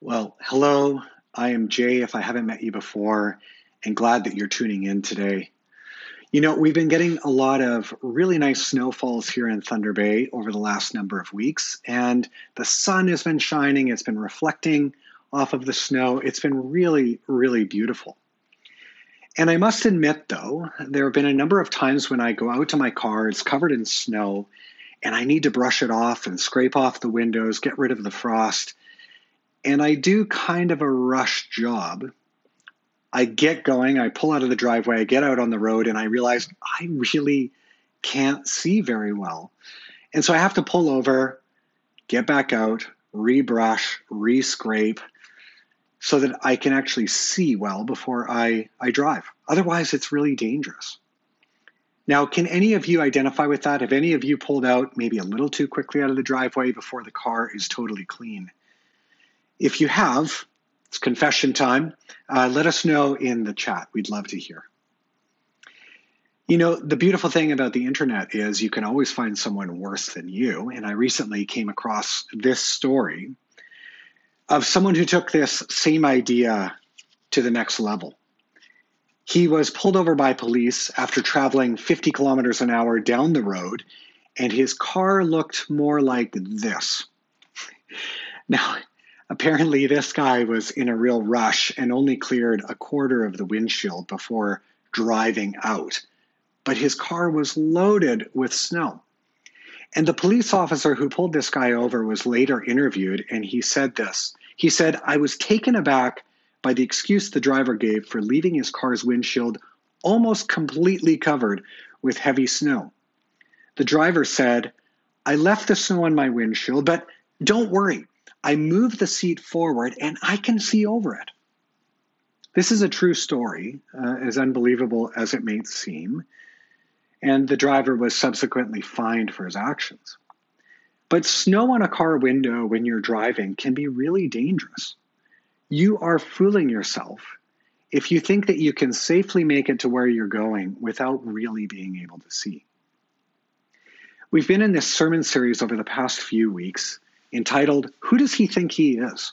Well, hello. I am Jay, if I haven't met you before, and glad that you're tuning in today. You know, we've been getting a lot of really nice snowfalls here in Thunder Bay over the last number of weeks, and the sun has been shining, it's been reflecting off of the snow. It's been really, really beautiful. And I must admit, though, there have been a number of times when I go out to my car, it's covered in snow, and I need to brush it off and scrape off the windows, get rid of the frost and I do kind of a rush job. I get going, I pull out of the driveway, I get out on the road, and I realize I really can't see very well. And so I have to pull over, get back out, rebrush, rescrape, so that I can actually see well before I, I drive. Otherwise, it's really dangerous. Now, can any of you identify with that? Have any of you pulled out maybe a little too quickly out of the driveway before the car is totally clean? If you have, it's confession time. Uh, let us know in the chat. We'd love to hear. You know, the beautiful thing about the internet is you can always find someone worse than you. And I recently came across this story of someone who took this same idea to the next level. He was pulled over by police after traveling 50 kilometers an hour down the road, and his car looked more like this. Now, Apparently, this guy was in a real rush and only cleared a quarter of the windshield before driving out. But his car was loaded with snow. And the police officer who pulled this guy over was later interviewed, and he said this. He said, I was taken aback by the excuse the driver gave for leaving his car's windshield almost completely covered with heavy snow. The driver said, I left the snow on my windshield, but don't worry, I move the seat forward and I can see over it. This is a true story, uh, as unbelievable as it may seem, and the driver was subsequently fined for his actions. But snow on a car window when you're driving can be really dangerous. You are fooling yourself if you think that you can safely make it to where you're going without really being able to see. We've been in this sermon series over the past few weeks entitled, Who Does He Think He Is?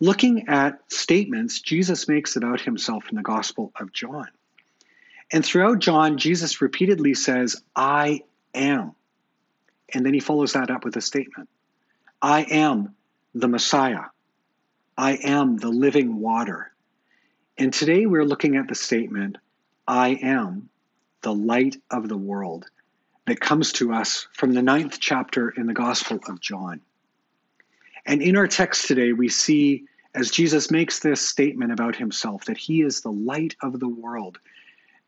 Looking at statements Jesus makes about himself in the Gospel of John. And throughout John, Jesus repeatedly says, I am. And then he follows that up with a statement I am the Messiah. I am the living water. And today we're looking at the statement, I am the light of the world, that comes to us from the ninth chapter in the Gospel of John. And in our text today, we see as Jesus makes this statement about himself that he is the light of the world,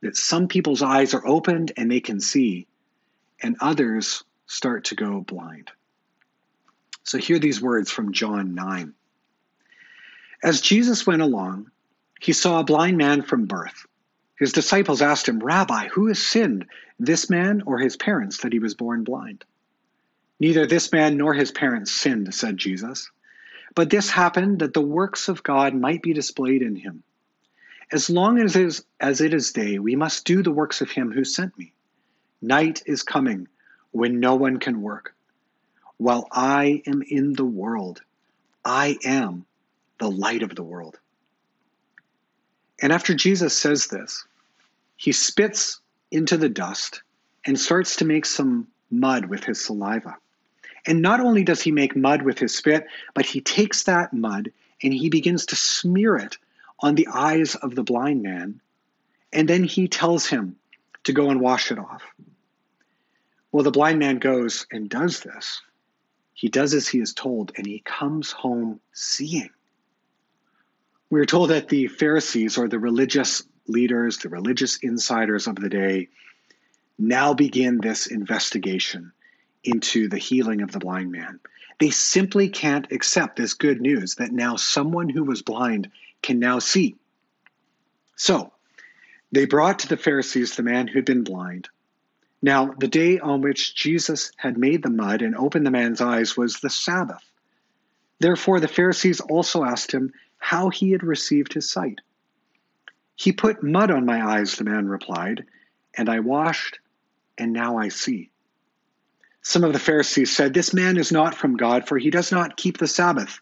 that some people's eyes are opened and they can see, and others start to go blind. So, hear these words from John 9. As Jesus went along, he saw a blind man from birth. His disciples asked him, Rabbi, who has sinned, this man or his parents, that he was born blind? Neither this man nor his parents sinned, said Jesus. But this happened that the works of God might be displayed in him. As long as it, is, as it is day, we must do the works of him who sent me. Night is coming when no one can work. While I am in the world, I am the light of the world. And after Jesus says this, he spits into the dust and starts to make some mud with his saliva. And not only does he make mud with his spit, but he takes that mud and he begins to smear it on the eyes of the blind man. And then he tells him to go and wash it off. Well, the blind man goes and does this. He does as he is told, and he comes home seeing. We're told that the Pharisees, or the religious leaders, the religious insiders of the day, now begin this investigation into the healing of the blind man. They simply can't accept this good news that now someone who was blind can now see. So they brought to the Pharisees the man who'd been blind. Now, the day on which Jesus had made the mud and opened the man's eyes was the Sabbath. Therefore, the Pharisees also asked him how he had received his sight. He put mud on my eyes, the man replied, and I washed, and now I see. Some of the Pharisees said, This man is not from God, for he does not keep the Sabbath.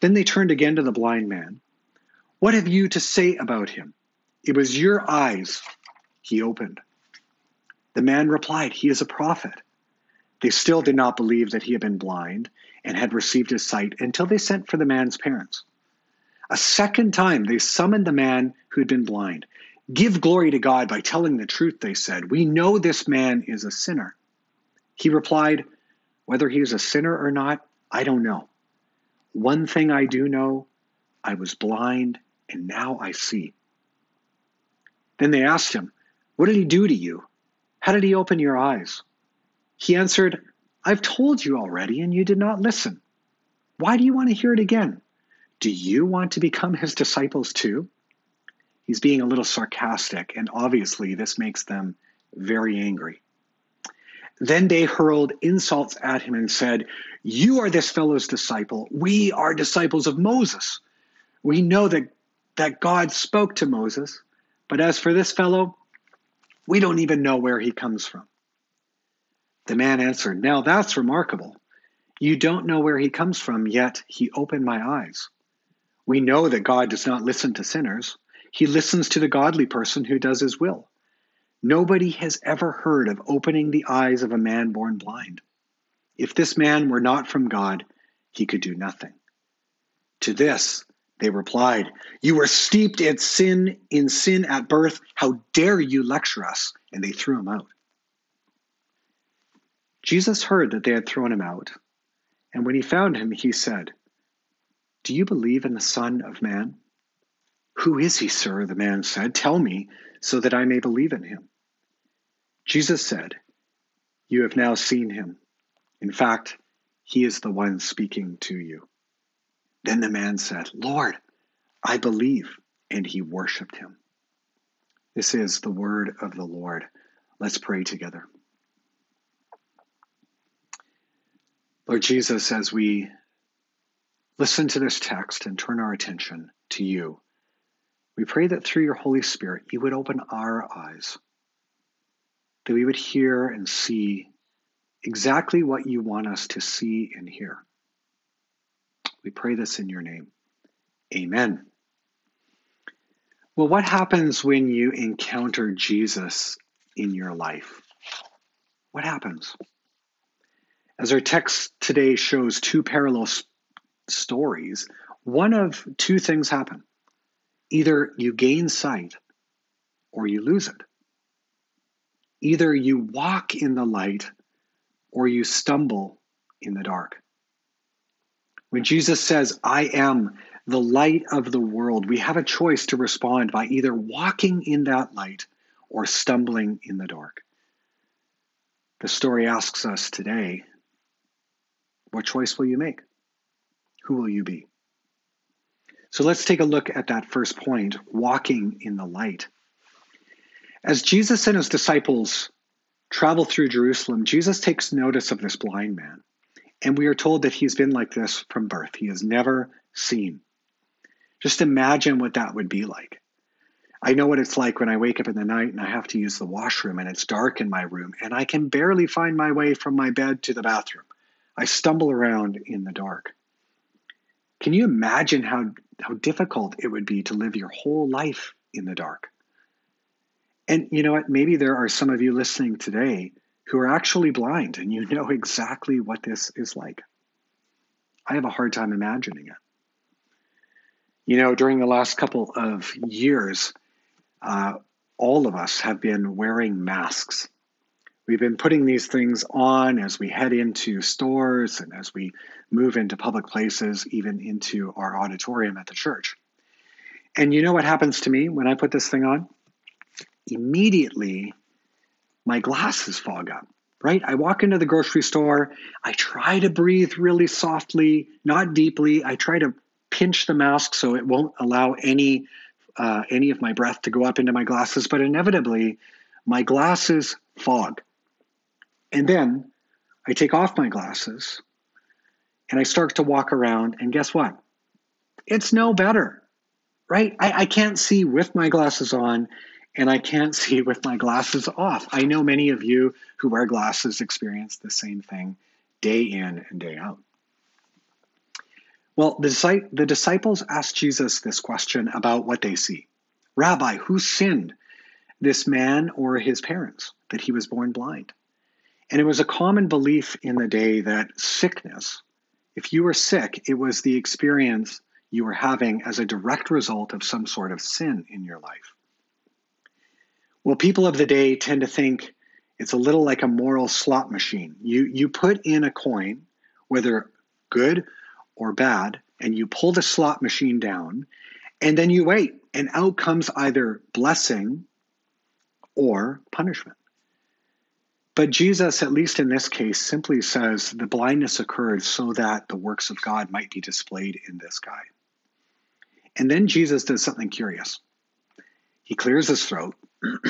Then they turned again to the blind man. What have you to say about him? It was your eyes he opened. The man replied, He is a prophet. They still did not believe that he had been blind and had received his sight until they sent for the man's parents. A second time, they summoned the man who had been blind. Give glory to God by telling the truth, they said. We know this man is a sinner. He replied, Whether he is a sinner or not, I don't know. One thing I do know I was blind, and now I see. Then they asked him, What did he do to you? How did he open your eyes? He answered, I've told you already, and you did not listen. Why do you want to hear it again? Do you want to become his disciples too? He's being a little sarcastic, and obviously this makes them very angry. Then they hurled insults at him and said, You are this fellow's disciple. We are disciples of Moses. We know that, that God spoke to Moses, but as for this fellow, we don't even know where he comes from. The man answered, Now that's remarkable. You don't know where he comes from, yet he opened my eyes. We know that God does not listen to sinners, he listens to the godly person who does his will. Nobody has ever heard of opening the eyes of a man born blind. If this man were not from God, he could do nothing. To this, they replied, You were steeped in sin, in sin at birth. How dare you lecture us? And they threw him out. Jesus heard that they had thrown him out, and when he found him, he said, Do you believe in the Son of Man? Who is he, sir? The man said, Tell me, so that I may believe in him. Jesus said, You have now seen him. In fact, he is the one speaking to you. Then the man said, Lord, I believe. And he worshiped him. This is the word of the Lord. Let's pray together. Lord Jesus, as we listen to this text and turn our attention to you, we pray that through your Holy Spirit, you would open our eyes, that we would hear and see exactly what you want us to see and hear. We pray this in your name. Amen. Well, what happens when you encounter Jesus in your life? What happens? As our text today shows two parallel stories, one of two things happen. Either you gain sight or you lose it. Either you walk in the light or you stumble in the dark. When Jesus says, I am the light of the world, we have a choice to respond by either walking in that light or stumbling in the dark. The story asks us today what choice will you make? Who will you be? So let's take a look at that first point walking in the light. As Jesus and his disciples travel through Jerusalem, Jesus takes notice of this blind man. And we are told that he's been like this from birth. He has never seen. Just imagine what that would be like. I know what it's like when I wake up in the night and I have to use the washroom and it's dark in my room and I can barely find my way from my bed to the bathroom. I stumble around in the dark. Can you imagine how, how difficult it would be to live your whole life in the dark? And you know what? Maybe there are some of you listening today who are actually blind and you know exactly what this is like. I have a hard time imagining it. You know, during the last couple of years, uh, all of us have been wearing masks We've been putting these things on as we head into stores and as we move into public places, even into our auditorium at the church. And you know what happens to me when I put this thing on? Immediately, my glasses fog up, right? I walk into the grocery store. I try to breathe really softly, not deeply. I try to pinch the mask so it won't allow any uh, any of my breath to go up into my glasses, but inevitably, my glasses fog. And then I take off my glasses and I start to walk around, and guess what? It's no better, right? I, I can't see with my glasses on, and I can't see with my glasses off. I know many of you who wear glasses experience the same thing day in and day out. Well, the, disciples asked Jesus this question about what they see Rabbi, who sinned, this man or his parents, that he was born blind? And it was a common belief in the day that sickness, if you were sick, it was the experience you were having as a direct result of some sort of sin in your life. Well, people of the day tend to think it's a little like a moral slot machine. You, you put in a coin, whether good or bad, and you pull the slot machine down, and then you wait, and out comes either blessing or punishment. But Jesus, at least in this case, simply says the blindness occurred so that the works of God might be displayed in this guy. And then Jesus does something curious. He clears his throat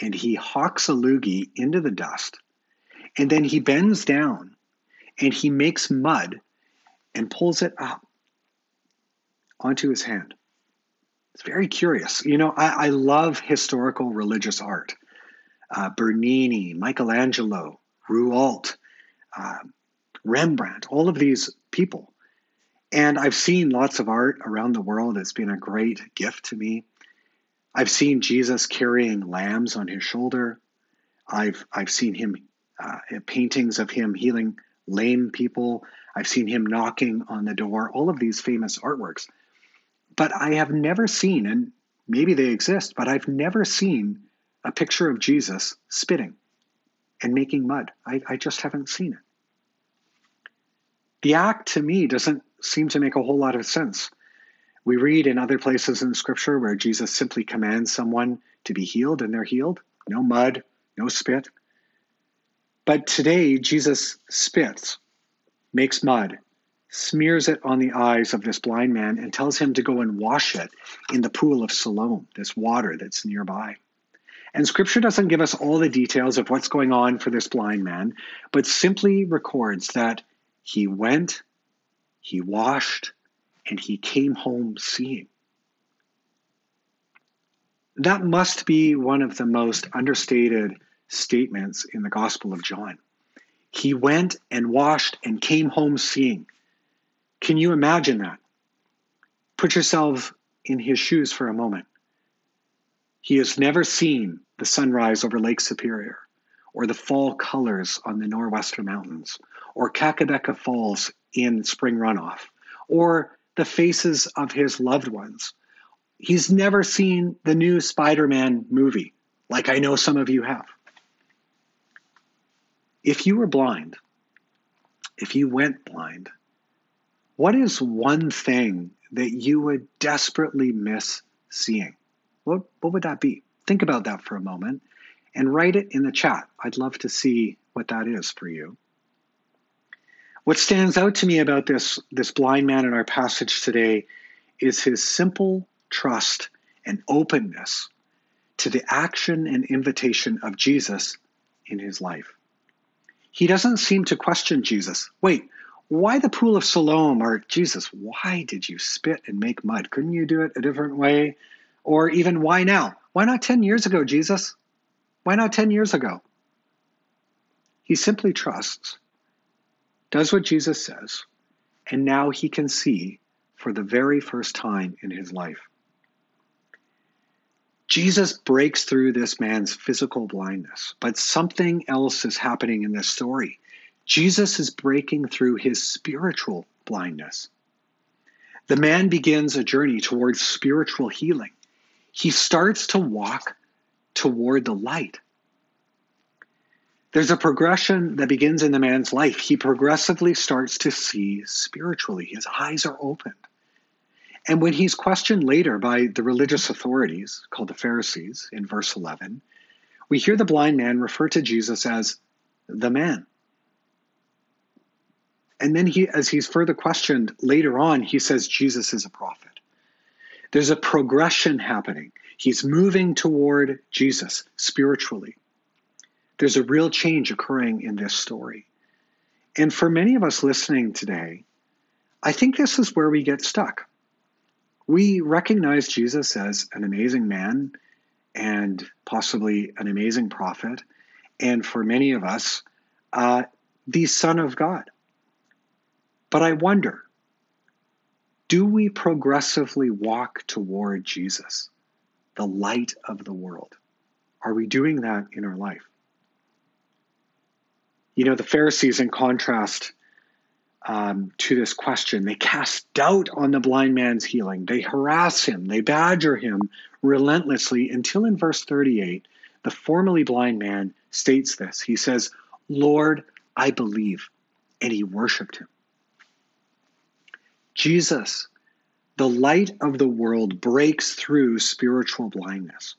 and he hawks a loogie into the dust. And then he bends down and he makes mud and pulls it up onto his hand. It's very curious. You know, I, I love historical religious art. Uh, Bernini, Michelangelo, Rouault, uh, Rembrandt, all of these people. And I've seen lots of art around the world. It's been a great gift to me. I've seen Jesus carrying lambs on his shoulder. I've I've seen him uh, paintings of him healing lame people. I've seen him knocking on the door. All of these famous artworks, but I have never seen, and maybe they exist, but I've never seen a picture of Jesus spitting and making mud. I, I just haven't seen it. The act to me doesn't seem to make a whole lot of sense. We read in other places in Scripture where Jesus simply commands someone to be healed and they're healed. No mud, no spit. But today, Jesus spits, makes mud, smears it on the eyes of this blind man, and tells him to go and wash it in the pool of Siloam, this water that's nearby. And scripture doesn't give us all the details of what's going on for this blind man, but simply records that he went, he washed, and he came home seeing. That must be one of the most understated statements in the Gospel of John. He went and washed and came home seeing. Can you imagine that? Put yourself in his shoes for a moment. He has never seen the sunrise over Lake Superior, or the fall colors on the Nor'western Mountains, or Kakabeka Falls in spring runoff, or the faces of his loved ones. He's never seen the new Spider Man movie, like I know some of you have. If you were blind, if you went blind, what is one thing that you would desperately miss seeing? What, what would that be? Think about that for a moment and write it in the chat. I'd love to see what that is for you. What stands out to me about this, this blind man in our passage today is his simple trust and openness to the action and invitation of Jesus in his life. He doesn't seem to question Jesus. Wait, why the pool of Siloam? Or Jesus, why did you spit and make mud? Couldn't you do it a different way? Or even why now? Why not 10 years ago, Jesus? Why not 10 years ago? He simply trusts does what Jesus says, and now he can see for the very first time in his life. Jesus breaks through this man's physical blindness, but something else is happening in this story. Jesus is breaking through his spiritual blindness. The man begins a journey towards spiritual healing. He starts to walk toward the light. There's a progression that begins in the man's life. He progressively starts to see spiritually. His eyes are opened. And when he's questioned later by the religious authorities, called the Pharisees, in verse 11, we hear the blind man refer to Jesus as the man. And then he, as he's further questioned later on, he says Jesus is a prophet. There's a progression happening. He's moving toward Jesus spiritually. There's a real change occurring in this story. And for many of us listening today, I think this is where we get stuck. We recognize Jesus as an amazing man and possibly an amazing prophet, and for many of us, uh, the Son of God. But I wonder Do we progressively walk toward Jesus, the light of the world? Are we doing that in our life? You know, the Pharisees, in contrast um, to this question, they cast doubt on the blind man's healing. They harass him, they badger him relentlessly until in verse 38, the formerly blind man states this. He says, Lord, I believe. And he worshiped him. Jesus, the light of the world, breaks through spiritual blindness.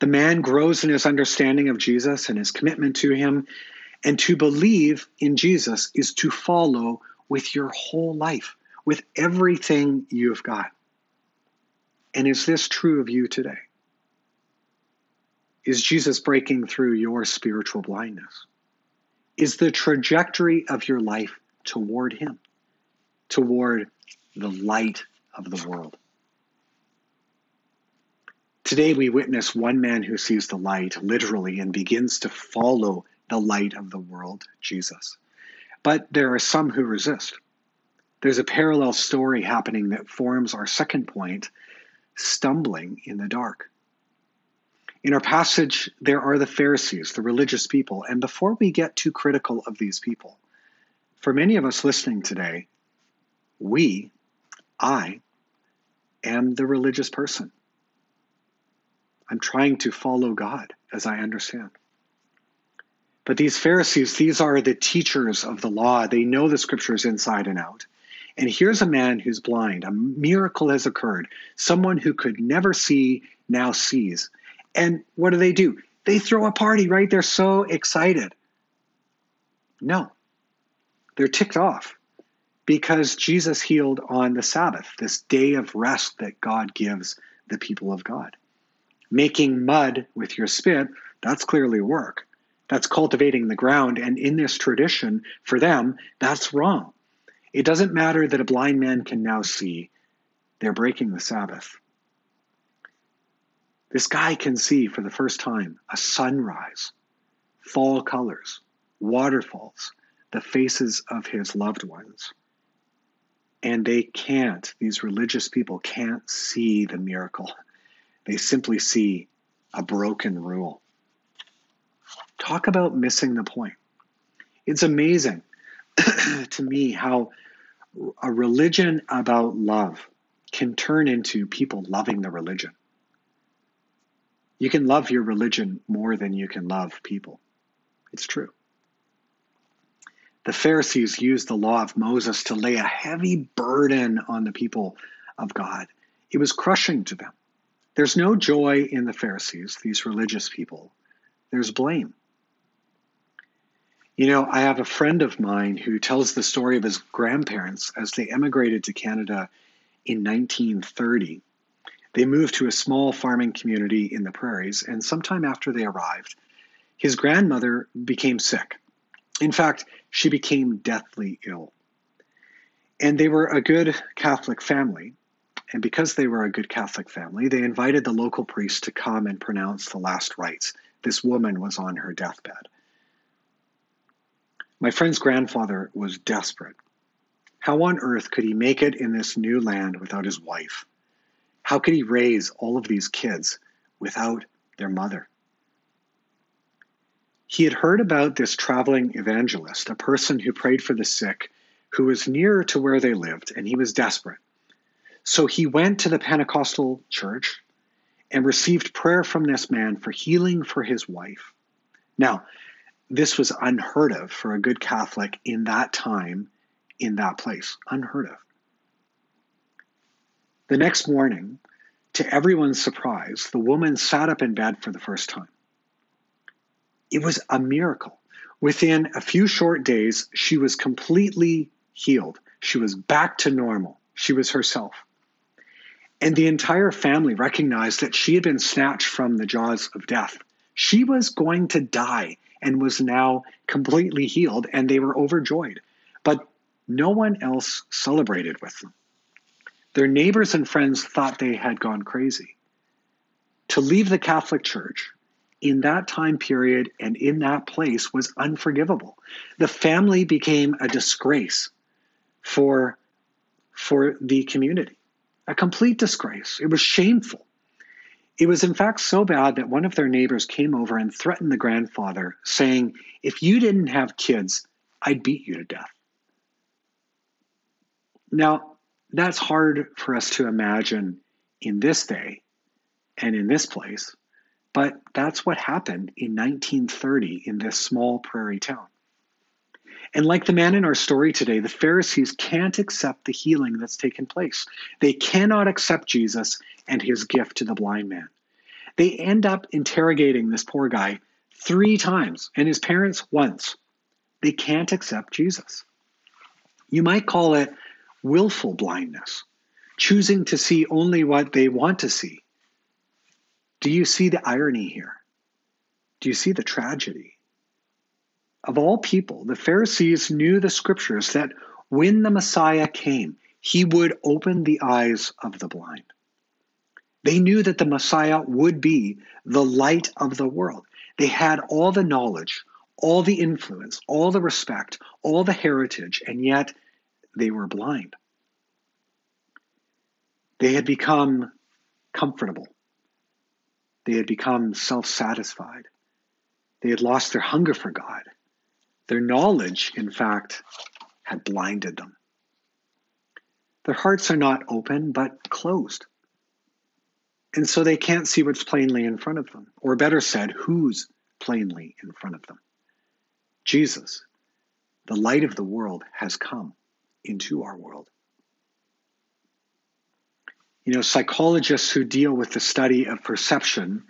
The man grows in his understanding of Jesus and his commitment to him. And to believe in Jesus is to follow with your whole life, with everything you've got. And is this true of you today? Is Jesus breaking through your spiritual blindness? Is the trajectory of your life toward Him, toward the light of the world? Today, we witness one man who sees the light literally and begins to follow the light of the world, Jesus. But there are some who resist. There's a parallel story happening that forms our second point stumbling in the dark. In our passage, there are the Pharisees, the religious people. And before we get too critical of these people, for many of us listening today, we, I, am the religious person. I'm trying to follow God as I understand. But these Pharisees, these are the teachers of the law. They know the scriptures inside and out. And here's a man who's blind. A miracle has occurred. Someone who could never see now sees. And what do they do? They throw a party, right? They're so excited. No, they're ticked off because Jesus healed on the Sabbath, this day of rest that God gives the people of God making mud with your spit, that's clearly work. That's cultivating the ground. And in this tradition, for them, that's wrong. It doesn't matter that a blind man can now see, they're breaking the Sabbath. This guy can see for the first time a sunrise, fall colors, waterfalls, the faces of his loved ones. And they can't, these religious people can't see the miracle they simply see a broken rule. Talk about missing the point. It's amazing to me how a religion about love can turn into people loving the religion. You can love your religion more than you can love people. It's true. The Pharisees used the law of Moses to lay a heavy burden on the people of God. It was crushing to them. There's no joy in the Pharisees, these religious people. There's blame. You know, I have a friend of mine who tells the story of his grandparents as they emigrated to Canada in 1930. They moved to a small farming community in the prairies, and sometime after they arrived, his grandmother became sick. In fact, she became deathly ill. And they were a good Catholic family, and because they were a good Catholic family, they invited the local priest to come and pronounce the last rites. This woman was on her deathbed. My friend's grandfather was desperate. How on earth could he make it in this new land without his wife? How could he raise all of these kids without their mother? He had heard about this traveling evangelist, a person who prayed for the sick, who was nearer to where they lived, and he was desperate. So he went to the Pentecostal church and received prayer from this man for healing for his wife. Now, this was unheard of for a good Catholic in that time, in that place. Unheard of. The next morning, to everyone's surprise, the woman sat up in bed for the first time. It was a miracle. Within a few short days, she was completely healed. She was back to normal. She was herself. And the entire family recognized that she had been snatched from the jaws of death. She was going to die and was now completely healed, and they were overjoyed. But no one else celebrated with them. Their neighbors and friends thought they had gone crazy. To leave the Catholic Church in that time period and in that place was unforgivable. The family became a disgrace for for the community. A complete disgrace. It was shameful. It was, in fact, so bad that one of their neighbors came over and threatened the grandfather, saying, If you didn't have kids, I'd beat you to death. Now, that's hard for us to imagine in this day and in this place, but that's what happened in 1930 in this small prairie town. And like the man in our story today, the Pharisees can't accept the healing that's taken place. They cannot accept Jesus and his gift to the blind man. They end up interrogating this poor guy three times and his parents once. They can't accept Jesus. You might call it willful blindness, choosing to see only what they want to see. Do you see the irony here? Do you see the tragedy? Of all people, the Pharisees knew the scriptures that when the Messiah came, he would open the eyes of the blind. They knew that the Messiah would be the light of the world. They had all the knowledge, all the influence, all the respect, all the heritage, and yet they were blind. They had become comfortable. They had become self satisfied. They had lost their hunger for God. Their knowledge, in fact, had blinded them. Their hearts are not open, but closed. And so they can't see what's plainly in front of them, or better said, who's plainly in front of them. Jesus, the light of the world, has come into our world. You know, psychologists who deal with the study of perception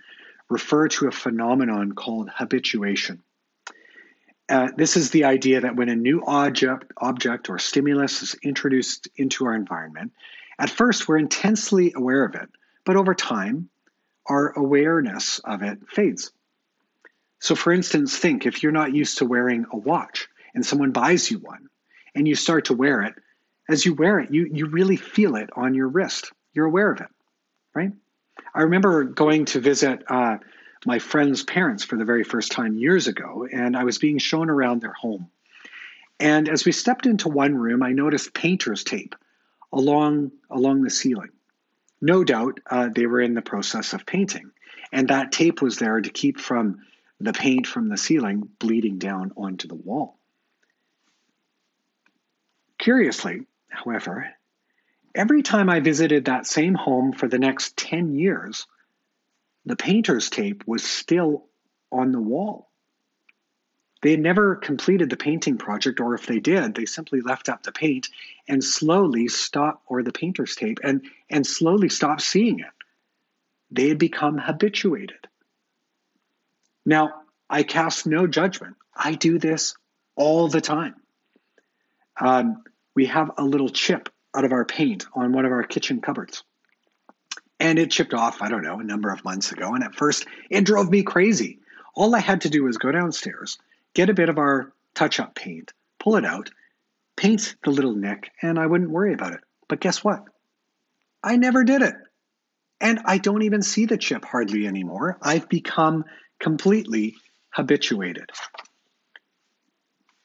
refer to a phenomenon called habituation. Uh, this is the idea that when a new object, object or stimulus is introduced into our environment, at first we're intensely aware of it, but over time, our awareness of it fades. So, for instance, think if you're not used to wearing a watch and someone buys you one and you start to wear it, as you wear it, you, you really feel it on your wrist. You're aware of it, right? I remember going to visit uh, my friend's parents for the very first time years ago, and I was being shown around their home. And as we stepped into one room, I noticed painter's tape along along the ceiling. No doubt uh, they were in the process of painting, and that tape was there to keep from the paint from the ceiling bleeding down onto the wall. Curiously, however, every time I visited that same home for the next 10 years, the painter's tape was still on the wall. They had never completed the painting project, or if they did, they simply left up the paint and slowly stopped, or the painter's tape, and, and slowly stopped seeing it. They had become habituated. Now, I cast no judgment. I do this all the time. Um, we have a little chip out of our paint on one of our kitchen cupboards and it chipped off, I don't know, a number of months ago. And at first, it drove me crazy. All I had to do was go downstairs, get a bit of our touch up paint, pull it out, paint the little nick, and I wouldn't worry about it. But guess what? I never did it. And I don't even see the chip hardly anymore. I've become completely habituated.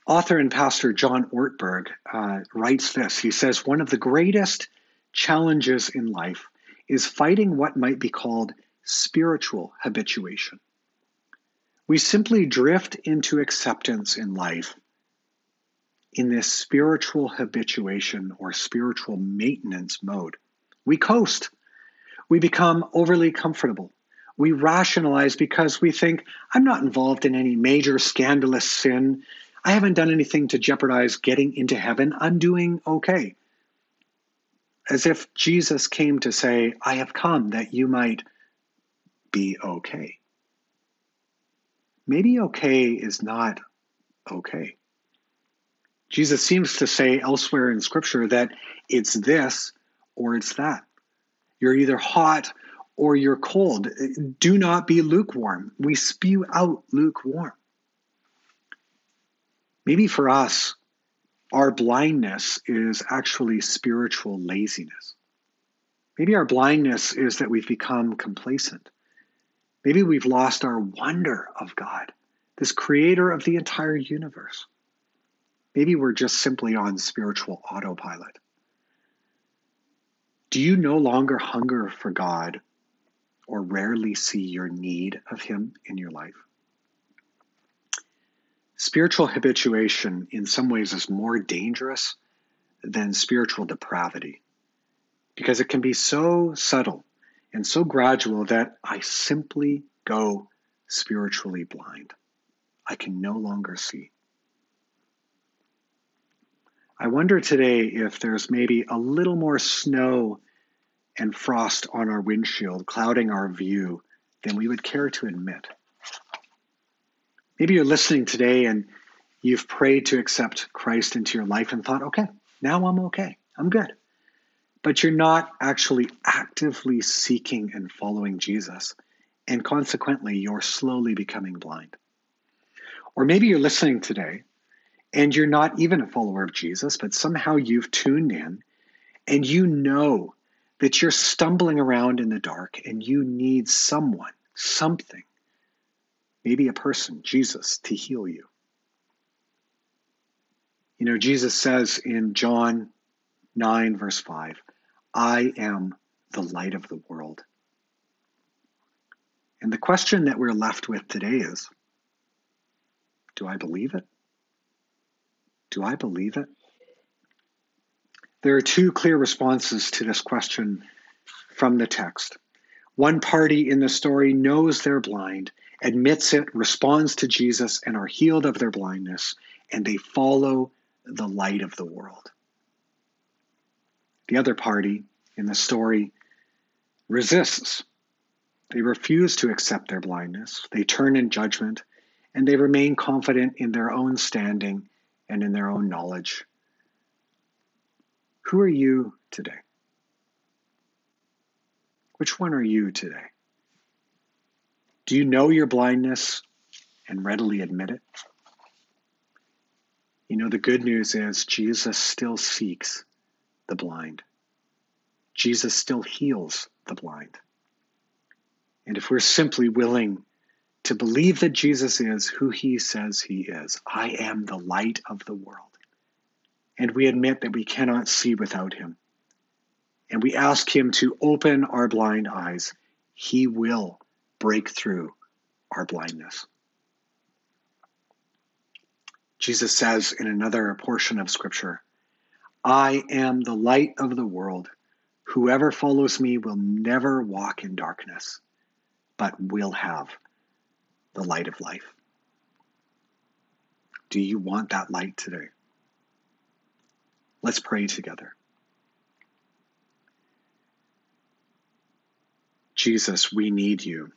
Author and pastor John Ortberg uh, writes this. He says, One of the greatest challenges in life is fighting what might be called spiritual habituation. We simply drift into acceptance in life in this spiritual habituation or spiritual maintenance mode. We coast. We become overly comfortable. We rationalize because we think, I'm not involved in any major scandalous sin. I haven't done anything to jeopardize getting into heaven. I'm doing okay as if Jesus came to say, I have come that you might be okay. Maybe okay is not okay. Jesus seems to say elsewhere in Scripture that it's this or it's that. You're either hot or you're cold. Do not be lukewarm. We spew out lukewarm. Maybe for us, our blindness is actually spiritual laziness. Maybe our blindness is that we've become complacent. Maybe we've lost our wonder of God, this creator of the entire universe. Maybe we're just simply on spiritual autopilot. Do you no longer hunger for God or rarely see your need of Him in your life? Spiritual habituation, in some ways, is more dangerous than spiritual depravity because it can be so subtle and so gradual that I simply go spiritually blind. I can no longer see. I wonder today if there's maybe a little more snow and frost on our windshield, clouding our view, than we would care to admit. Maybe you're listening today and you've prayed to accept Christ into your life and thought, okay, now I'm okay, I'm good. But you're not actually actively seeking and following Jesus, and consequently, you're slowly becoming blind. Or maybe you're listening today and you're not even a follower of Jesus, but somehow you've tuned in and you know that you're stumbling around in the dark and you need someone, something, maybe a person, Jesus, to heal you. You know, Jesus says in John 9, verse 5, I am the light of the world. And the question that we're left with today is Do I believe it? Do I believe it? There are two clear responses to this question from the text. One party in the story knows they're blind, admits it, responds to Jesus, and are healed of their blindness, and they follow the light of the world. The other party in the story resists. They refuse to accept their blindness, they turn in judgment, and they remain confident in their own standing and in their own knowledge. Who are you today? Which one are you today? Do you know your blindness and readily admit it? You know, the good news is Jesus still seeks the blind. Jesus still heals the blind. And if we're simply willing to believe that Jesus is who he says he is. I am the light of the world. And we admit that we cannot see without him. And we ask him to open our blind eyes. He will break through our blindness. Jesus says in another portion of Scripture, I am the light of the world. Whoever follows me will never walk in darkness, but will have the light of life. Do you want that light today? Let's pray together. Jesus, we need you.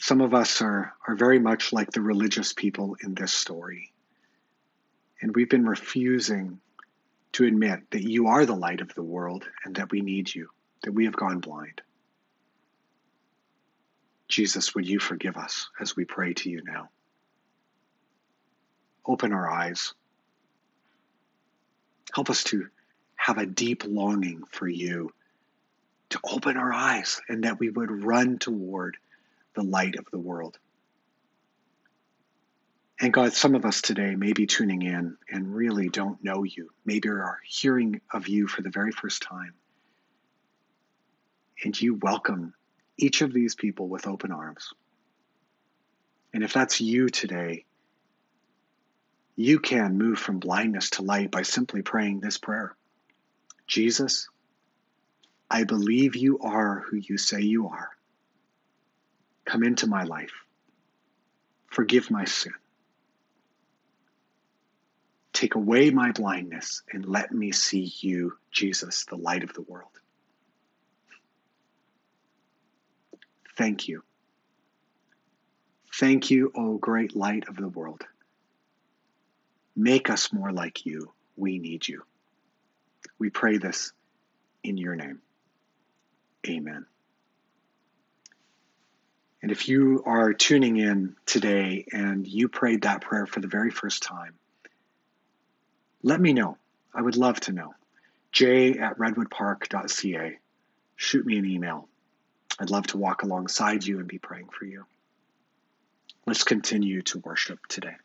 Some of us are, are very much like the religious people in this story. And we've been refusing to admit that you are the light of the world and that we need you, that we have gone blind. Jesus, would you forgive us as we pray to you now? Open our eyes. Help us to have a deep longing for you, to open our eyes, and that we would run toward the light of the world. And God, some of us today may be tuning in and really don't know you. Maybe are hearing of you for the very first time. And you welcome each of these people with open arms. And if that's you today, you can move from blindness to light by simply praying this prayer Jesus, I believe you are who you say you are. Come into my life. Forgive my sin. Take away my blindness and let me see you, Jesus, the light of the world. Thank you. Thank you, O great light of the world. Make us more like you. We need you. We pray this in your name. Amen. And if you are tuning in today and you prayed that prayer for the very first time, let me know. I would love to know. J at redwoodpark.ca. Shoot me an email. I'd love to walk alongside you and be praying for you. Let's continue to worship today.